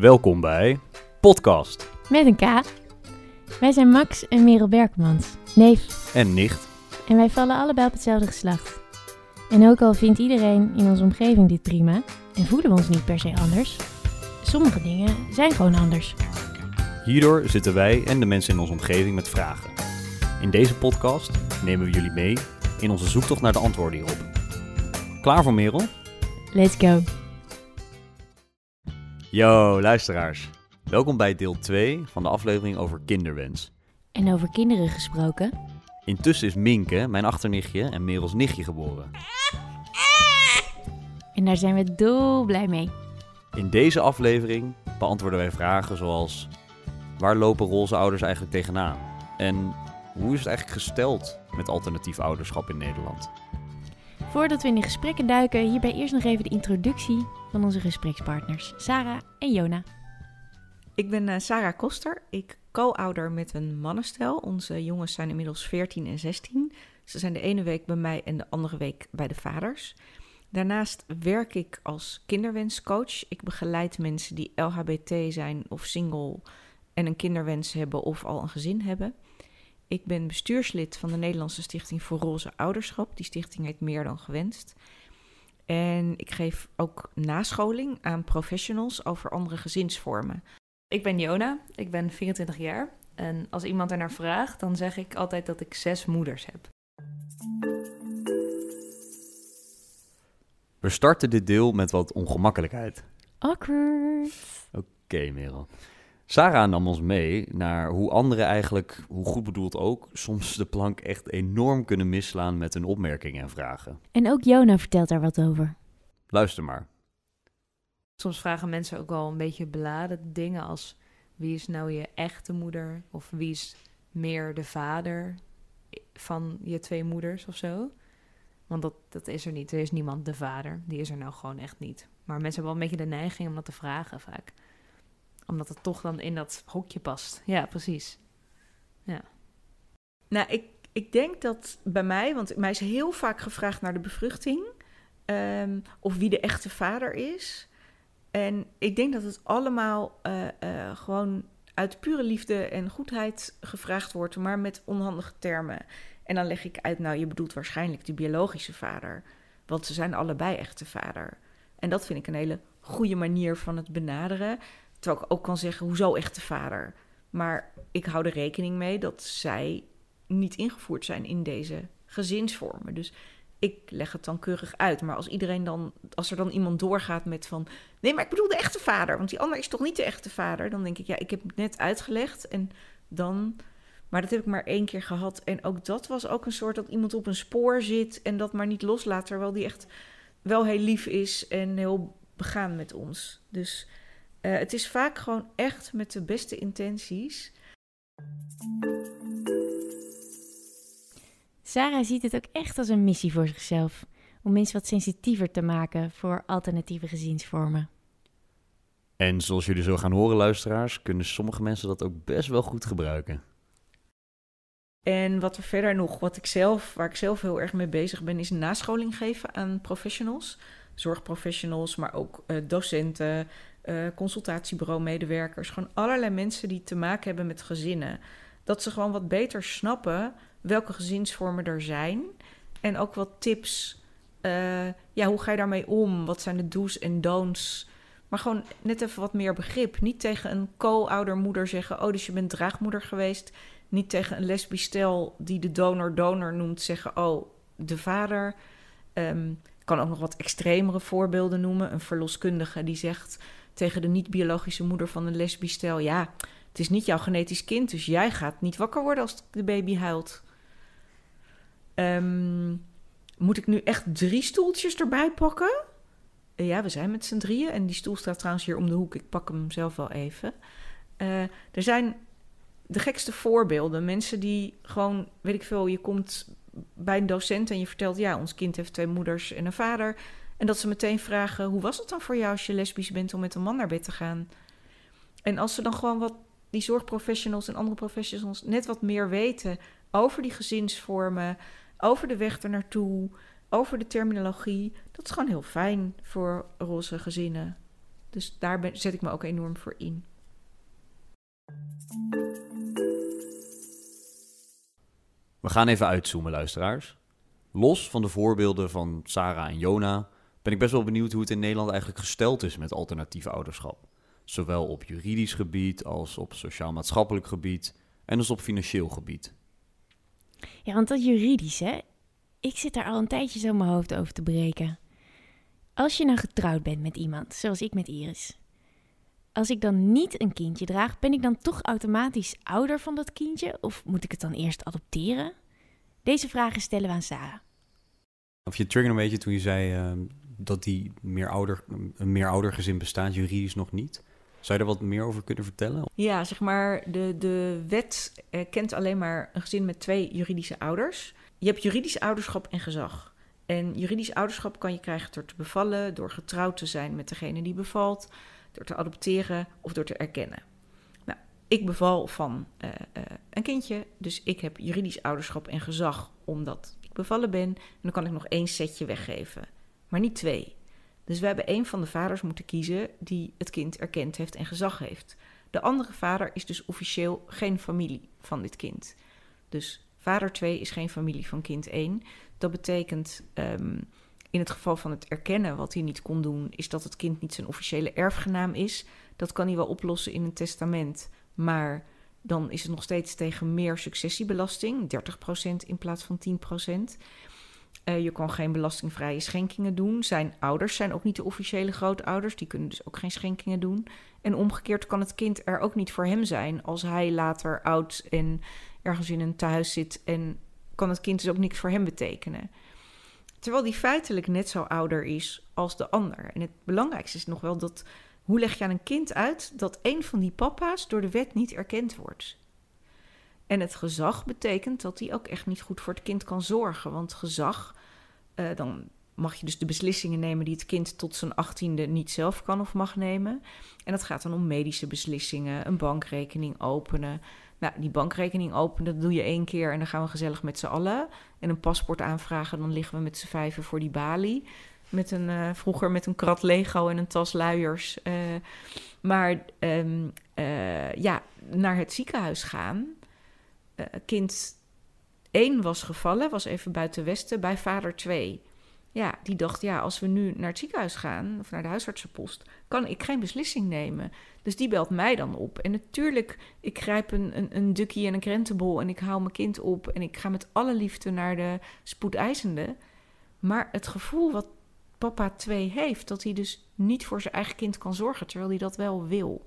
Welkom bij Podcast Met een K. Wij zijn Max en Merel Berkmans, neef. en nicht. En wij vallen allebei op hetzelfde geslacht. En ook al vindt iedereen in onze omgeving dit prima en voelen we ons niet per se anders, sommige dingen zijn gewoon anders. Hierdoor zitten wij en de mensen in onze omgeving met vragen. In deze podcast nemen we jullie mee in onze zoektocht naar de antwoorden hierop. Klaar voor Merel? Let's go. Yo, luisteraars. Welkom bij deel 2 van de aflevering over kinderwens. En over kinderen gesproken. Intussen is Minke, mijn achternichtje, en Merels nichtje geboren. En daar zijn we dolblij mee. In deze aflevering beantwoorden wij vragen zoals... Waar lopen roze ouders eigenlijk tegenaan? En hoe is het eigenlijk gesteld met alternatief ouderschap in Nederland? Voordat we in de gesprekken duiken, hierbij eerst nog even de introductie van onze gesprekspartners, Sarah en Jona. Ik ben eh, Sarah Koster. Ik co-ouder met een mannenstel. Onze jongens zijn inmiddels 14 en 16. Ze zijn de ene week bij mij en de andere week bij de vaders. Daarnaast werk ik als kinderwenscoach. Ik begeleid mensen die LHBT zijn of single en een kinderwens hebben of al een gezin hebben. Ik ben bestuurslid van de Nederlandse Stichting voor Roze Ouderschap. Die stichting heet Meer dan Gewenst. En ik geef ook nascholing aan professionals over andere gezinsvormen. Ik ben Jona, ik ben 24 jaar. En als iemand er naar vraagt, dan zeg ik altijd dat ik zes moeders heb. We starten dit deel met wat ongemakkelijkheid. Awkward. Oké, Merel. Sarah nam ons mee naar hoe anderen eigenlijk, hoe goed bedoeld ook, soms de plank echt enorm kunnen misslaan met hun opmerkingen en vragen. En ook Jona vertelt daar wat over. Luister maar. Soms vragen mensen ook wel een beetje beladen dingen als wie is nou je echte moeder of wie is meer de vader van je twee moeders of zo. Want dat, dat is er niet. Er is niemand de vader. Die is er nou gewoon echt niet. Maar mensen hebben wel een beetje de neiging om dat te vragen vaak. Omdat het toch dan in dat hokje past. Ja, precies. Nou, ik, ik denk dat bij mij, want mij is heel vaak gevraagd naar de bevruchting. ehm, of wie de echte vader is. En ik denk dat het allemaal eh, eh, gewoon uit pure liefde en goedheid gevraagd wordt, maar met onhandige termen. En dan leg ik uit, nou, je bedoelt waarschijnlijk de biologische vader. Want ze zijn allebei echte vader. En dat vind ik een hele goede manier van het benaderen. Terwijl ik ook kan zeggen, hoezo echte vader? Maar ik hou er rekening mee dat zij niet ingevoerd zijn in deze gezinsvormen. Dus ik leg het dan keurig uit. Maar als iedereen dan, als er dan iemand doorgaat met van, nee, maar ik bedoel de echte vader, want die ander is toch niet de echte vader? Dan denk ik, ja, ik heb het net uitgelegd en dan. Maar dat heb ik maar één keer gehad. En ook dat was ook een soort dat iemand op een spoor zit en dat maar niet loslaat, terwijl die echt wel heel lief is en heel begaan met ons. Dus eh, het is vaak gewoon echt met de beste intenties. Sarah ziet het ook echt als een missie voor zichzelf. Om mensen wat sensitiever te maken voor alternatieve gezinsvormen. En zoals jullie zo gaan horen, luisteraars, kunnen sommige mensen dat ook best wel goed gebruiken. En wat er verder nog, wat ik zelf, waar ik zelf heel erg mee bezig ben, is nascholing geven aan professionals. Zorgprofessionals, maar ook eh, docenten, eh consultatiebureau-medewerkers. Gewoon allerlei mensen die te maken hebben met gezinnen. Dat ze gewoon wat beter snappen welke gezinsvormen er zijn. En ook wat tips. eh, ja, hoe ga je daarmee om? Wat zijn de do's en don'ts? Maar gewoon net even wat meer begrip. Niet tegen een co-oudermoeder zeggen: Oh, dus je bent draagmoeder geweest. Niet tegen een lesbisch stel die de donor-donor noemt zeggen: Oh, de vader. Ehm, ik kan ook nog wat extremere voorbeelden noemen. Een verloskundige die zegt tegen de niet-biologische moeder van een lesbisch stel: Ja, het is niet jouw genetisch kind, dus jij gaat niet wakker worden als de baby huilt. Ehm, moet ik nu echt drie stoeltjes erbij pakken? Eh, ja, we zijn met z'n drieën. En die stoel staat trouwens hier om de hoek. Ik pak hem zelf wel even. Eh, er zijn de gekste voorbeelden. Mensen die gewoon, weet ik veel, je komt bij een docent en je vertelt... ja, ons kind heeft twee moeders en een vader. En dat ze meteen vragen, hoe was het dan voor jou als je lesbisch bent... om met een man naar bed te gaan? En als ze dan gewoon wat, die zorgprofessionals en andere professionals... net wat meer weten over die gezinsvormen... over de weg ernaartoe, over de terminologie... dat is gewoon heel fijn voor roze gezinnen. Dus daar ben, zet ik me ook enorm voor in. We gaan even uitzoomen, luisteraars. Los van de voorbeelden van Sarah en Jona ben ik best wel benieuwd hoe het in Nederland eigenlijk gesteld is met alternatief ouderschap. Zowel op juridisch gebied als op sociaal-maatschappelijk gebied en als op financieel gebied. Ja, want dat juridisch, hè? Ik zit daar al een tijdje zo mijn hoofd over te breken. Als je nou getrouwd bent met iemand, zoals ik met Iris. Als ik dan niet een kindje draag, ben ik dan toch automatisch ouder van dat kindje? Of moet ik het dan eerst adopteren? Deze vragen stellen we aan Sarah. Of je trigger een beetje toen je zei uh, dat die meer ouder, een meer ouder gezin bestaat, juridisch nog niet. Zou je er wat meer over kunnen vertellen? Ja, zeg maar, de, de wet eh, kent alleen maar een gezin met twee juridische ouders. Je hebt juridisch ouderschap en gezag. En juridisch ouderschap kan je krijgen door te bevallen, door getrouwd te zijn met degene die bevalt, door te adopteren of door te erkennen. Nou, ik beval van uh, uh, een kindje, dus ik heb juridisch ouderschap en gezag omdat ik bevallen ben. En dan kan ik nog één setje weggeven, maar niet twee. Dus we hebben één van de vaders moeten kiezen die het kind erkend heeft en gezag heeft. De andere vader is dus officieel geen familie van dit kind. Dus vader 2 is geen familie van kind 1. Dat betekent um, in het geval van het erkennen, wat hij niet kon doen, is dat het kind niet zijn officiële erfgenaam is. Dat kan hij wel oplossen in een testament, maar dan is het nog steeds tegen meer successiebelasting, 30% in plaats van 10%. Uh, je kan geen belastingvrije schenkingen doen. Zijn ouders zijn ook niet de officiële grootouders. Die kunnen dus ook geen schenkingen doen. En omgekeerd kan het kind er ook niet voor hem zijn als hij later oud en ergens in een thuis zit. En kan het kind dus ook niks voor hem betekenen. Terwijl die feitelijk net zo ouder is als de ander. En het belangrijkste is nog wel dat. Hoe leg je aan een kind uit dat een van die papa's door de wet niet erkend wordt? En het gezag betekent dat hij ook echt niet goed voor het kind kan zorgen. Want gezag, uh, dan mag je dus de beslissingen nemen die het kind tot zijn achttiende niet zelf kan of mag nemen. En dat gaat dan om medische beslissingen, een bankrekening openen. Nou, die bankrekening openen, dat doe je één keer en dan gaan we gezellig met z'n allen. En een paspoort aanvragen, dan liggen we met z'n vijven voor die balie. Met een, uh, vroeger met een krat Lego en een tas luiers. Uh, maar uh, ja, naar het ziekenhuis gaan. Kind 1 was gevallen, was even buiten Westen, bij vader 2. Ja, die dacht, ja, als we nu naar het ziekenhuis gaan, of naar de huisartsenpost, kan ik geen beslissing nemen. Dus die belt mij dan op. En natuurlijk, ik grijp een, een, een dukkie en een krentenbol en ik hou mijn kind op en ik ga met alle liefde naar de spoedeisende. Maar het gevoel wat papa 2 heeft, dat hij dus niet voor zijn eigen kind kan zorgen, terwijl hij dat wel wil.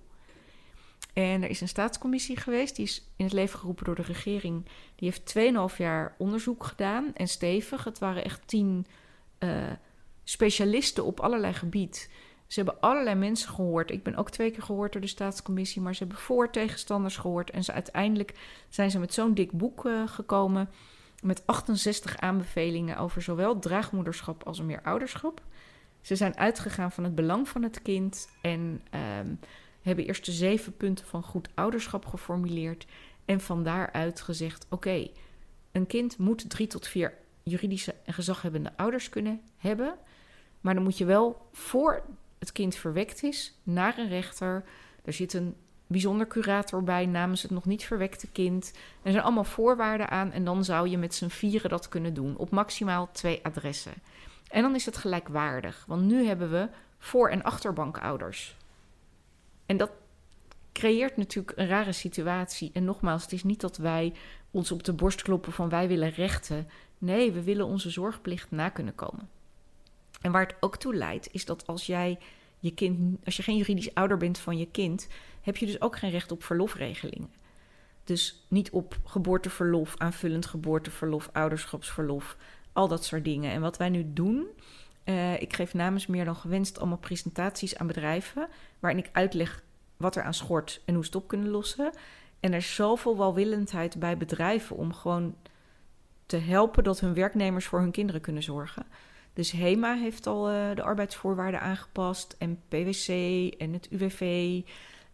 En er is een staatscommissie geweest, die is in het leven geroepen door de regering. Die heeft 2,5 jaar onderzoek gedaan en stevig. Het waren echt tien uh, specialisten op allerlei gebied. Ze hebben allerlei mensen gehoord. Ik ben ook twee keer gehoord door de staatscommissie, maar ze hebben voor tegenstanders gehoord. En ze, uiteindelijk zijn ze met zo'n dik boek uh, gekomen. Met 68 aanbevelingen over zowel draagmoederschap als meer ouderschap. Ze zijn uitgegaan van het belang van het kind en um, hebben eerst de zeven punten van goed ouderschap geformuleerd. En van daaruit gezegd: oké, een kind moet drie tot vier juridische en gezaghebbende ouders kunnen hebben. Maar dan moet je wel voor het kind verwekt is naar een rechter. Er zit een bijzonder curator bij namens het nog niet verwekte kind. Er zijn allemaal voorwaarden aan en dan zou je met z'n vieren dat kunnen doen op maximaal twee adressen. En dan is het gelijkwaardig, want nu hebben we voor- en achterbankouders. En dat creëert natuurlijk een rare situatie. En nogmaals, het is niet dat wij ons op de borst kloppen van wij willen rechten. Nee, we willen onze zorgplicht na kunnen komen. En waar het ook toe leidt, is dat als jij je kind, als je geen juridisch ouder bent van je kind, heb je dus ook geen recht op verlofregelingen. Dus niet op geboorteverlof, aanvullend geboorteverlof, ouderschapsverlof, al dat soort dingen. En wat wij nu doen, uh, ik geef namens meer dan gewenst allemaal presentaties aan bedrijven, waarin ik uitleg wat er aan schort en hoe ze het op kunnen lossen. En er is zoveel welwillendheid bij bedrijven om gewoon te helpen dat hun werknemers voor hun kinderen kunnen zorgen. Dus HEMA heeft al uh, de arbeidsvoorwaarden aangepast en PwC en het UWV.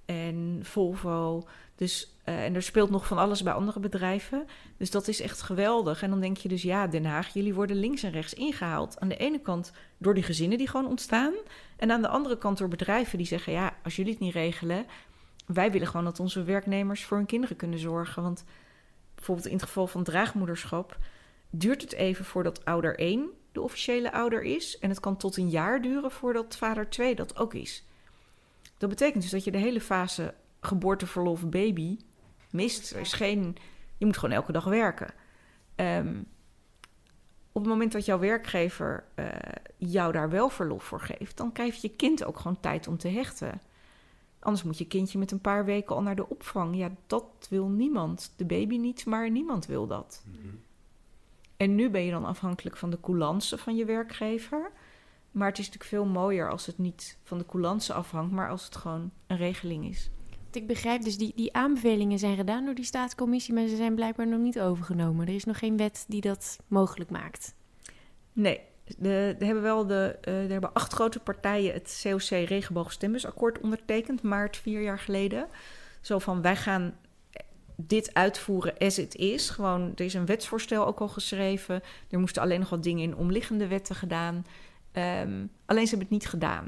en Volvo. Dus, eh, en er speelt nog van alles bij andere bedrijven. Dus dat is echt geweldig. En dan denk je dus, ja, Den Haag, jullie worden links en rechts ingehaald. Aan de ene kant door die gezinnen die gewoon ontstaan. En aan de andere kant door bedrijven die zeggen, ja, als jullie het niet regelen, wij willen gewoon dat onze werknemers voor hun kinderen kunnen zorgen. Want bijvoorbeeld in het geval van draagmoederschap duurt het even voordat ouder 1 de officiële ouder is. En het kan tot een jaar duren voordat vader 2 dat ook is. Dat betekent dus dat je de hele fase geboorteverlof baby mist. Er is geen, je moet gewoon elke dag werken. Ehm, op het moment dat jouw werkgever uh, jou daar wel verlof voor geeft, dan krijgt je kind ook gewoon tijd om te hechten. Anders moet je kindje met een paar weken al naar de opvang. Ja, dat wil niemand. De baby niet, maar niemand wil dat. Mhm. En nu ben je dan afhankelijk van de coulance van je werkgever. Maar het is natuurlijk veel mooier als het niet van de coulance afhangt, maar als het gewoon een regeling is. Ik begrijp dus, die, die aanbevelingen zijn gedaan door die staatscommissie, maar ze zijn blijkbaar nog niet overgenomen. Er is nog geen wet die dat mogelijk maakt. Nee, de, de hebben wel de, uh, er hebben acht grote partijen het COC Regenboogstemmersakkoord ondertekend, maart vier jaar geleden. Zo van wij gaan dit uitvoeren as it is. Gewoon, er is een wetsvoorstel ook al geschreven. Er moesten alleen nog wat dingen in omliggende wetten gedaan. Um, alleen ze hebben het niet gedaan.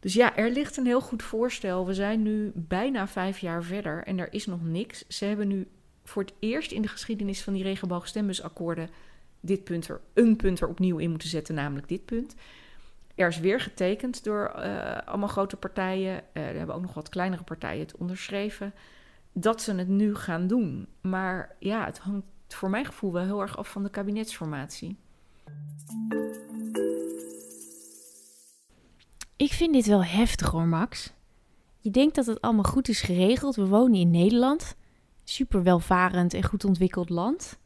Dus ja, er ligt een heel goed voorstel. We zijn nu bijna vijf jaar verder en er is nog niks. Ze hebben nu voor het eerst in de geschiedenis van die regenboogstemmusakkoorden dit punt er, een punt er opnieuw in moeten zetten, namelijk dit punt. Er is weer getekend door uh, allemaal grote partijen. Uh, er hebben ook nog wat kleinere partijen het onderschreven. Dat ze het nu gaan doen. Maar ja, het hangt voor mijn gevoel wel heel erg af van de kabinetsformatie. Ik vind dit wel heftig hoor, Max. Je denkt dat het allemaal goed is geregeld. We wonen in Nederland. Super welvarend en goed ontwikkeld land.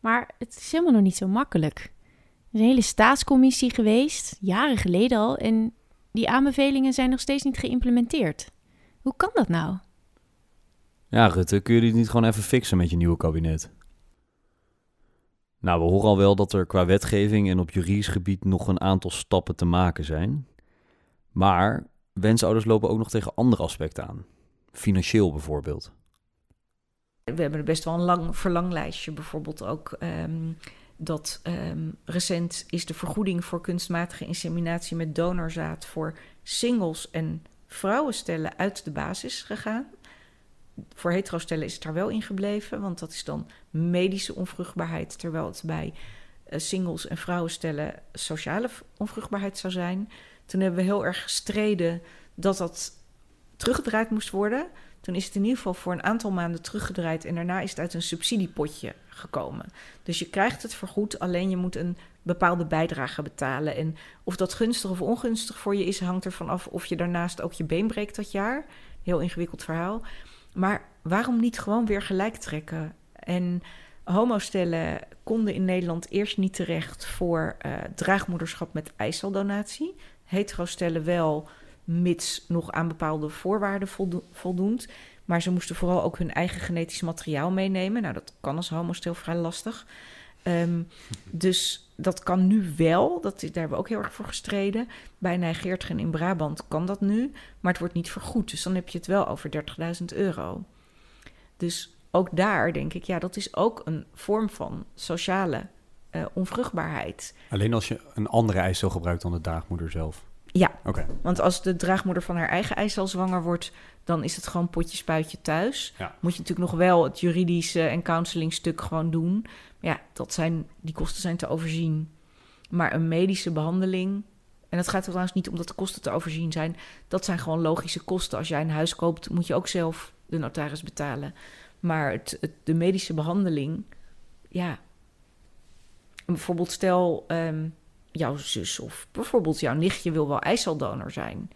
Maar het is helemaal nog niet zo makkelijk. Er is een hele staatscommissie geweest, jaren geleden al, en die aanbevelingen zijn nog steeds niet geïmplementeerd. Hoe kan dat nou? Ja, Rutte, kun je dit niet gewoon even fixen met je nieuwe kabinet? Nou, we horen al wel dat er qua wetgeving en op juridisch gebied nog een aantal stappen te maken zijn. Maar wensouders lopen ook nog tegen andere aspecten aan. Financieel bijvoorbeeld. We hebben best wel een lang verlanglijstje. Bijvoorbeeld ook um, dat um, recent is de vergoeding voor kunstmatige inseminatie met donorzaad voor singles en vrouwenstellen uit de basis gegaan. Voor heterostellen is het daar wel in gebleven, want dat is dan medische onvruchtbaarheid, terwijl het bij uh, singles en vrouwenstellen sociale onvruchtbaarheid zou zijn. Toen hebben we heel erg gestreden dat dat teruggedraaid moest worden. Toen is het in ieder geval voor een aantal maanden teruggedraaid en daarna is het uit een subsidiepotje gekomen. Dus je krijgt het vergoed, alleen je moet een bepaalde bijdrage betalen. En of dat gunstig of ongunstig voor je is, hangt ervan af of je daarnaast ook je been breekt dat jaar. Heel ingewikkeld verhaal. Maar waarom niet gewoon weer gelijk trekken? En homostellen konden in Nederland eerst niet terecht voor uh, draagmoederschap met eiceldonatie. Hetero-stellen wel, mits nog aan bepaalde voorwaarden voldo voldoend. Maar ze moesten vooral ook hun eigen genetisch materiaal meenemen. Nou, dat kan als homostel vrij lastig. Um, dus dat kan nu wel. Dat, daar hebben we ook heel erg voor gestreden. Bij Nijgeertgen in Brabant kan dat nu. Maar het wordt niet vergoed. Dus dan heb je het wel over 30.000 euro. Dus ook daar denk ik, ja, dat is ook een vorm van sociale uh, onvruchtbaarheid. Alleen als je een andere eicel gebruikt dan de draagmoeder zelf? Ja, okay. want als de draagmoeder van haar eigen eicel zwanger wordt, dan is het gewoon potje spuitje thuis. Ja. Moet je natuurlijk nog wel het juridische en counseling-stuk gewoon doen. Maar ja, dat zijn, die kosten zijn te overzien. Maar een medische behandeling, en het gaat er trouwens niet om dat de kosten te overzien zijn. Dat zijn gewoon logische kosten. Als jij een huis koopt, moet je ook zelf de notaris betalen. Maar het, het, de medische behandeling, ja, bijvoorbeeld stel um, jouw zus of bijvoorbeeld jouw nichtje wil wel eiceldonor zijn.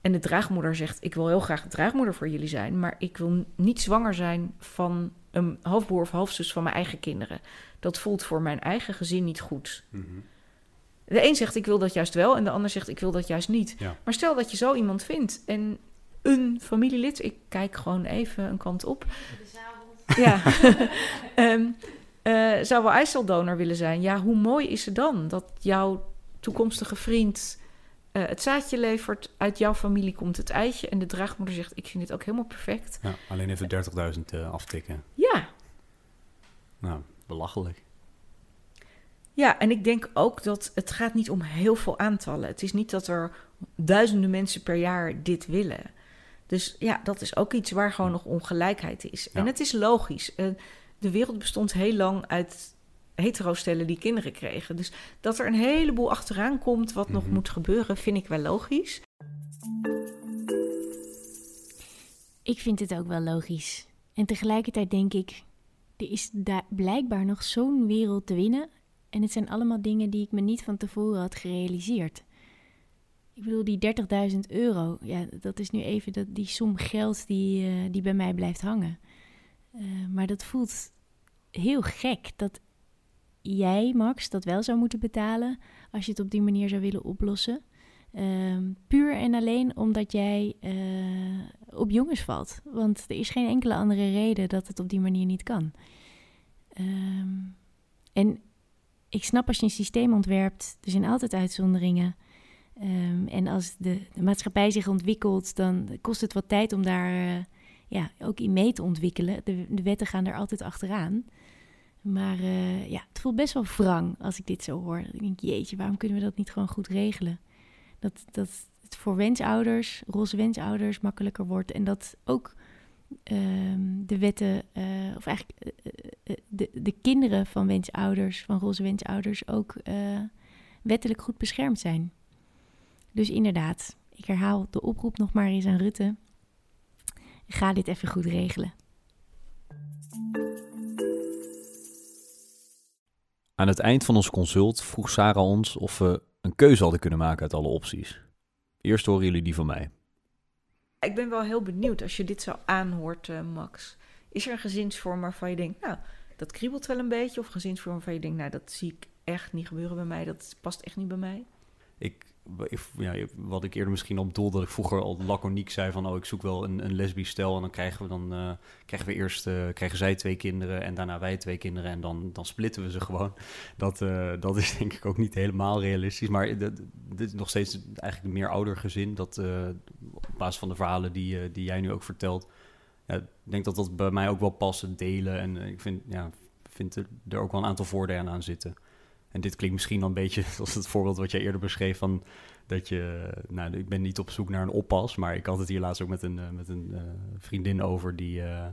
En de draagmoeder zegt: Ik wil heel graag de draagmoeder voor jullie zijn, maar ik wil niet zwanger zijn van een halfbroer of halfzus van mijn eigen kinderen. Dat voelt voor mijn eigen gezin niet goed. Mm -hmm. De een zegt: Ik wil dat juist wel, en de ander zegt: Ik wil dat juist niet. Ja. Maar stel dat je zo iemand vindt en een familielid, ik kijk gewoon even een kant op. Ja. um, uh, zou wel eiceldonor willen zijn. Ja, hoe mooi is het dan dat jouw toekomstige vriend eh, het zaadje levert, uit jouw familie komt het eitje. En de draagmoeder zegt, ik vind dit ook helemaal perfect. Ja, alleen even 30.000 eh, aftikken. Ja, Nou, Belachelijk. Ja, en ik denk ook dat het gaat niet om heel veel aantallen. Het is niet dat er duizenden mensen per jaar dit willen. Dus ja, dat is ook iets waar gewoon nog ongelijkheid is. En het is logisch. Eh, de wereld bestond heel lang uit hetero-stellen die kinderen kregen. Dus dat er een heleboel achteraan komt wat nog Mhm. moet gebeuren, vind ik wel logisch. Ik vind het ook wel logisch. En tegelijkertijd denk ik, er is daar blijkbaar nog zo'n wereld te winnen. En het zijn allemaal dingen die ik me niet van tevoren had gerealiseerd. Ik bedoel, die 30.000 euro, ja, dat is nu even dat, die som geld die, eh, die bij mij blijft hangen. Eh, maar dat voelt heel gek dat jij, Max, dat wel zou moeten betalen als je het op die manier zou willen oplossen. Ehm, puur en alleen omdat jij eh, op jongens valt. Want er is geen enkele andere reden dat het op die manier niet kan. Ehm, en ik snap als je een systeem ontwerpt, er zijn altijd uitzonderingen. Ehm, en als de, de maatschappij zich ontwikkelt, dan kost het wat tijd om daar eh, ja, ook in mee te ontwikkelen. De, wetten gaan er altijd achteraan. Maar eh, ja, het voelt best wel wrang als ik dit zo hoor. Ik denk, jeetje, waarom kunnen we dat niet gewoon goed regelen? Dat, dat het voor wensouders, roze wensouders, makkelijker wordt. En dat ook ehm, de wetten, eh, of eigenlijk eh, de, de kinderen van wensouders, van roze wensouders, ook wettelijk goed beschermd zijn. Dus inderdaad, ik herhaal de oproep nog maar eens aan Rutte. Ga dit even goed regelen. Aan het eind van ons consult vroeg Sarah ons of we een keuze hadden kunnen maken uit alle opties. Eerst horen jullie die van mij. Ik ben wel heel benieuwd als je dit zo aanhoort, eh, Max. Is er een gezinsvorm waarvan je denkt, nou, dat kriebelt wel een beetje? Of een gezinsvorm waarvan je denkt, nou, dat zie ik echt niet gebeuren bij mij. Dat past echt niet bij mij. Ik, ik- ja, wat ik eerder misschien op doel dat ik vroeger al laconiek zei van... oh, ik zoek wel een, een lesbisch stel en dan krijgen we, dan, eh, krijgen we eerst eh, krijgen zij twee kinderen... en daarna wij twee kinderen en dan, dan splitten we ze gewoon. Dat, eh, dat is denk ik ook niet helemaal realistisch. Maar dit, is nog steeds eigenlijk een meer ouder gezin. Dat op basis van de verhalen die, die jij nu ook vertelt... Ja, ik denk dat dat bij mij ook wel past, het delen. En ik vind, ja, vind er ook wel een aantal voordelen aan zitten. En dit klinkt misschien dan een beetje als het voorbeeld wat jij eerder beschreef van dat je, nou, ik ben niet op zoek naar een oppas, maar ik had het hier laatst ook met een, eh, met een eh, vriendin over die, eh,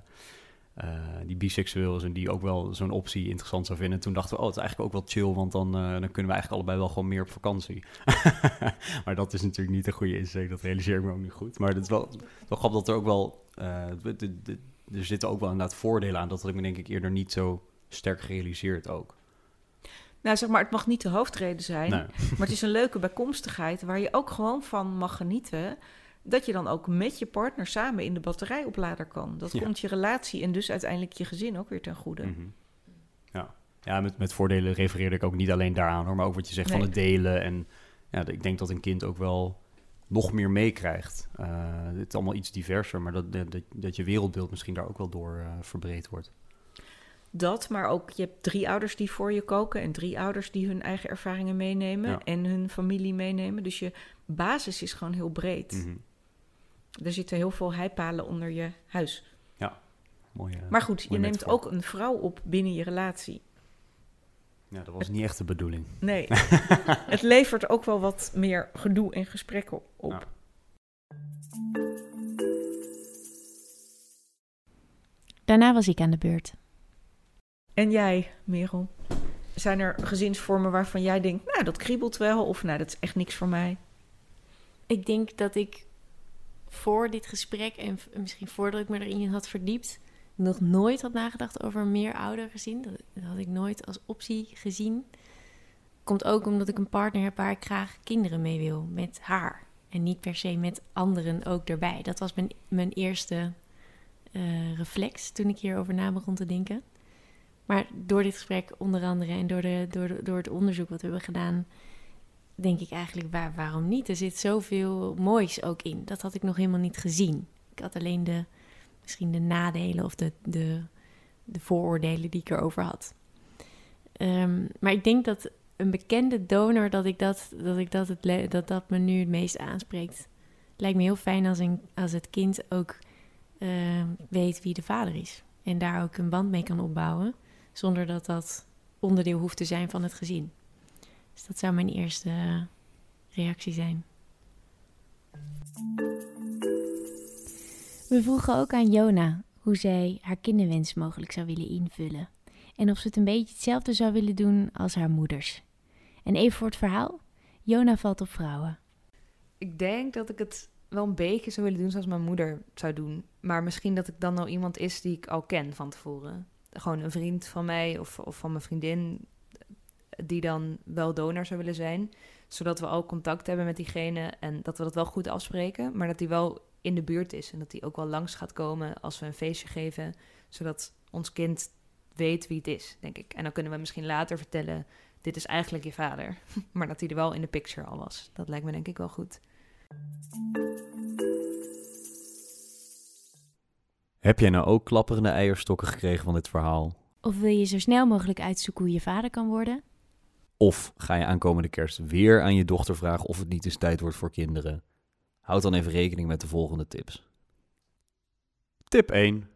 die biseksueel is en die ook wel zo'n optie interessant zou vinden. En toen dachten we, oh, het is eigenlijk ook wel chill, want dan, dan kunnen we eigenlijk allebei wel gewoon meer op vakantie. maar dat is natuurlijk niet een goede insteek, dat realiseer ik me ook niet goed. Maar het is wel, wel grappig dat er ook wel, er zitten ook wel inderdaad voordelen aan. Dat had ik me denk ik eerder niet zo sterk gerealiseerd ook. Nou, zeg maar, het mag niet de hoofdreden zijn. Nee. Maar het is een leuke bijkomstigheid waar je ook gewoon van mag genieten. Dat je dan ook met je partner samen in de batterijoplader kan. Dat Ja. komt je relatie en dus uiteindelijk je gezin ook weer ten goede. Mhm. Ja, ja met, met voordelen refereerde ik ook niet alleen daaraan hoor, maar ook wat je zegt van het delen. En ja, ik denk dat een kind ook wel nog meer meekrijgt. Eh, het is allemaal iets diverser, maar dat, dat, dat je wereldbeeld misschien daar ook wel door eh, verbreed wordt. Dat, maar ook je hebt drie ouders die voor je koken en drie ouders die hun eigen ervaringen meenemen Ja. en hun familie meenemen. Dus je basis is gewoon heel breed. Mhm. Er zitten heel veel heipalen onder je huis. Mooi, eh, Maar goed, je mooi neemt metafoor. ook een vrouw op binnen je relatie. Ja, dat was niet echt de bedoeling. Nee, het levert ook wel wat meer gedoe en gesprekken op. Ja. Daarna was ik aan de beurt. En jij, Merel? Zijn er gezinsvormen waarvan jij denkt, nou, dat kriebelt wel, of nou, dat is echt niks voor mij? Ik denk dat ik voor dit gesprek en misschien voordat ik me erin had verdiept, nog nooit had nagedacht over meer ouder gezin. Dat, dat had ik nooit als optie gezien. Komt ook omdat ik een partner heb waar ik graag kinderen mee wil, met haar. En niet per se met anderen ook erbij. Dat was mijn, mijn eerste eh, reflex toen ik hierover na begon te denken. Maar door dit gesprek onder andere en door, de, door, de- door het onderzoek wat we hebben gedaan, denk ik eigenlijk, waar, waarom niet? Er zit zoveel moois ook in. Dat had ik nog helemaal niet gezien. Ik had alleen de, misschien de nadelen of de, de, de vooroordelen die ik erover had. Ehm, maar ik denk dat een bekende donor dat ik dat, dat, ik dat, het, dat dat me nu het meest aanspreekt. Lijkt me heel fijn als, een, als het kind ook eh, weet wie de vader is. En daar ook een band mee kan opbouwen. Zonder dat dat onderdeel hoeft te zijn van het gezin. Dus dat zou mijn eerste eh, reactie zijn. We vroegen ook aan Jona hoe zij haar kinderwens mogelijk zou willen invullen. En of ze het een beetje hetzelfde zou willen doen als haar moeders. En even voor het verhaal. Jona valt op vrouwen. Ik denk dat ik het wel een beetje zou willen doen zoals mijn moeder zou doen. Maar misschien dat ik dan al iemand is die ik al ken van tevoren. Gewoon een vriend van mij of, of van mijn vriendin die dan wel donor zou willen zijn. Zodat we al contact hebben met diegene en dat we dat wel goed afspreken. Maar dat die wel in de buurt is en dat die ook wel langs gaat komen als we een feestje geven. Zodat ons kind weet wie het is, denk ik. En dan kunnen we misschien later vertellen, dit is eigenlijk je vader. maar dat hij er wel in de picture al was. Dat lijkt me denk ik wel goed. Heb jij nou ook klapperende eierstokken gekregen van dit verhaal? Of wil je zo snel mogelijk uitzoeken hoe je vader kan worden? Of ga je aankomende kerst weer aan je dochter vragen of het niet eens tijd wordt voor kinderen? Houd dan even rekening met de volgende tips. Tip 1.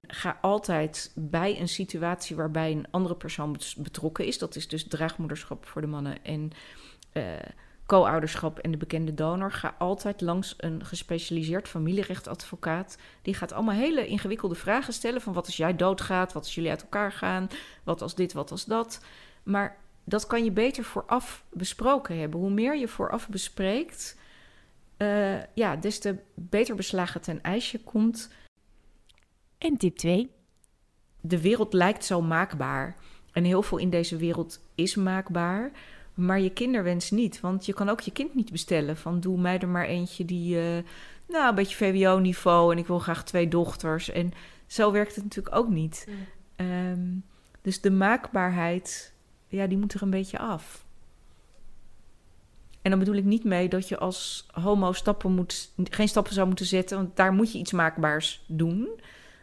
Ga altijd bij een situatie waarbij een andere persoon bet- betrokken is. Dat is dus draagmoederschap voor de mannen en eh, co-ouderschap en de bekende donor. Ga altijd langs een gespecialiseerd familierechtadvocaat. Die gaat allemaal hele ingewikkelde vragen stellen. Van wat als jij doodgaat, wat als jullie uit elkaar gaan, wat als dit, wat als dat. Maar dat kan je beter vooraf besproken hebben. Hoe meer je vooraf bespreekt, eh, ja, des te beter beslagen ten ijsje komt En tip 2. de wereld lijkt zo maakbaar. En heel veel in deze wereld is maakbaar. Maar je kinderwens niet. Want je kan ook je kind niet bestellen. Van doe mij er maar eentje die. eh, nou, een beetje VWO-niveau. En ik wil graag twee dochters. En zo werkt het natuurlijk ook niet. Ehm, dus de maakbaarheid. Ja, die moet er een beetje af. En dan bedoel ik niet mee dat je als homo stappen moet, geen stappen zou moeten zetten. Want daar moet je iets maakbaars doen.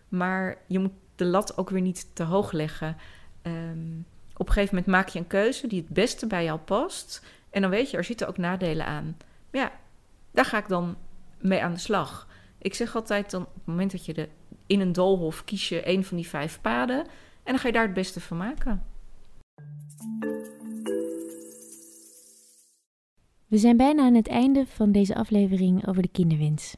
Maar je moet de lat ook weer niet te hoog leggen. Ehm, op een gegeven moment maak je een keuze die het beste bij jou past. En dan weet je, er zitten ook nadelen aan. Maar ja, daar ga ik dan mee aan de slag. Ik zeg altijd dan, op het moment dat je de, in een doolhof kies je een van die vijf paden. En dan ga je daar het beste van maken. We zijn bijna aan het einde van deze aflevering over de kinderwens.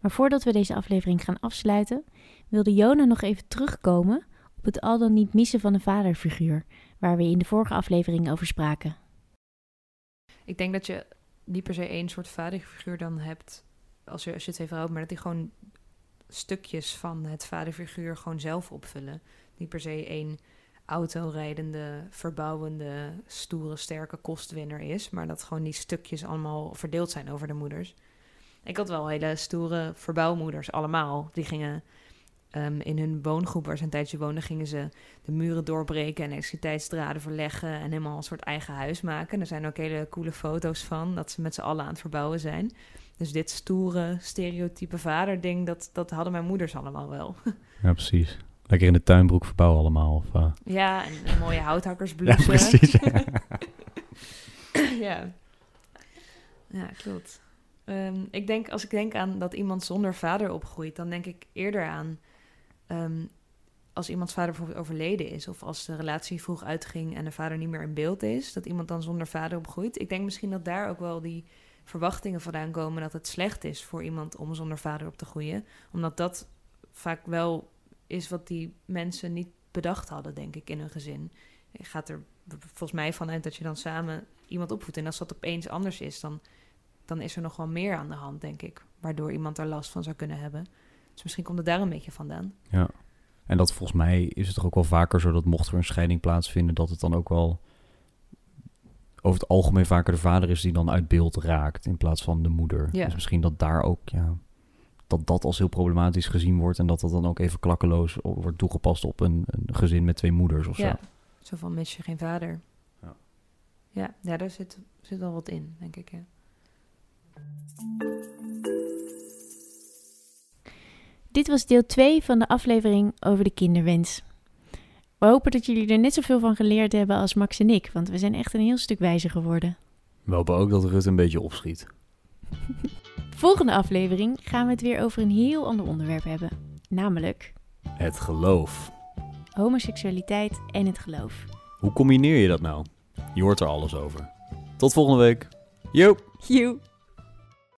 Maar voordat we deze aflevering gaan afsluiten, wilde Jona nog even terugkomen op het al dan niet missen van een vaderfiguur, waar we in de vorige aflevering over spraken. Ik denk dat je niet per se één soort vaderfiguur dan hebt, als je, als je houdt, maar dat die gewoon stukjes van het vaderfiguur gewoon zelf opvullen. Niet per se één autorijdende, verbouwende, stoere, sterke kostwinner is, maar dat gewoon die stukjes allemaal verdeeld zijn over de moeders. Ik had wel hele stoere verbouwmoeders, allemaal. Die gingen ehm, in hun woongroep, waar ze een tijdje woonden, gingen ze de muren doorbreken en elektriciteitsdraden verleggen en helemaal een soort eigen huis maken. Er zijn ook hele coole foto's van, dat ze met z'n allen aan het verbouwen zijn. Dus dit stoere, stereotype vaderding, dat, dat hadden mijn moeders allemaal wel. Ja, precies. Lekker in de tuinbroek verbouwen allemaal. Of, eh, Ja, en een mooie Ja, houthakkersblouse. precies. ja. ja. Ja, klopt. Ehm, ik denk, als ik denk aan dat iemand zonder vader opgroeit, dan denk ik eerder aan ehm, als iemands vader bijvoorbeeld overleden is, of als de relatie vroeg uitging en de vader niet meer in beeld is, dat iemand dan zonder vader opgroeit. Ik denk misschien dat daar ook wel die verwachtingen vandaan komen dat het slecht is voor iemand om zonder vader op te groeien, omdat dat vaak wel is wat die mensen niet bedacht hadden, denk ik, in hun gezin. Je gaat er volgens mij vanuit dat je dan samen iemand opvoedt. En als dat opeens anders is, dan, dan is er nog wel meer aan de hand, denk ik. Waardoor iemand er last van zou kunnen hebben. Dus misschien komt het daar een beetje vandaan. Ja. En dat volgens mij is het toch ook wel vaker zo dat mocht er een scheiding plaatsvinden, dat het dan ook wel over het algemeen vaker de vader is die dan uit beeld raakt in plaats van de moeder. Ja. Dus misschien dat daar ook, ja, dat dat als heel problematisch gezien wordt en dat dat dan ook even klakkeloos wordt toegepast op een, een gezin met twee moeders of zo. Ja, zo van mis je geen vader. Ja. Ja, ja daar zit, zit wel wat in, denk ik. Ja. Dit was deel 2 van de aflevering over de kinderwens. We hopen dat jullie er net zoveel van geleerd hebben als Max en ik, want we zijn echt een heel stuk wijzer geworden. We hopen ook dat Rut een beetje opschiet. Volgende aflevering gaan we het weer over een heel ander onderwerp hebben, namelijk Het geloof. homoseksualiteit en het geloof. Hoe combineer je dat nou? Je hoort er alles over. Tot volgende week. Yo! Joe!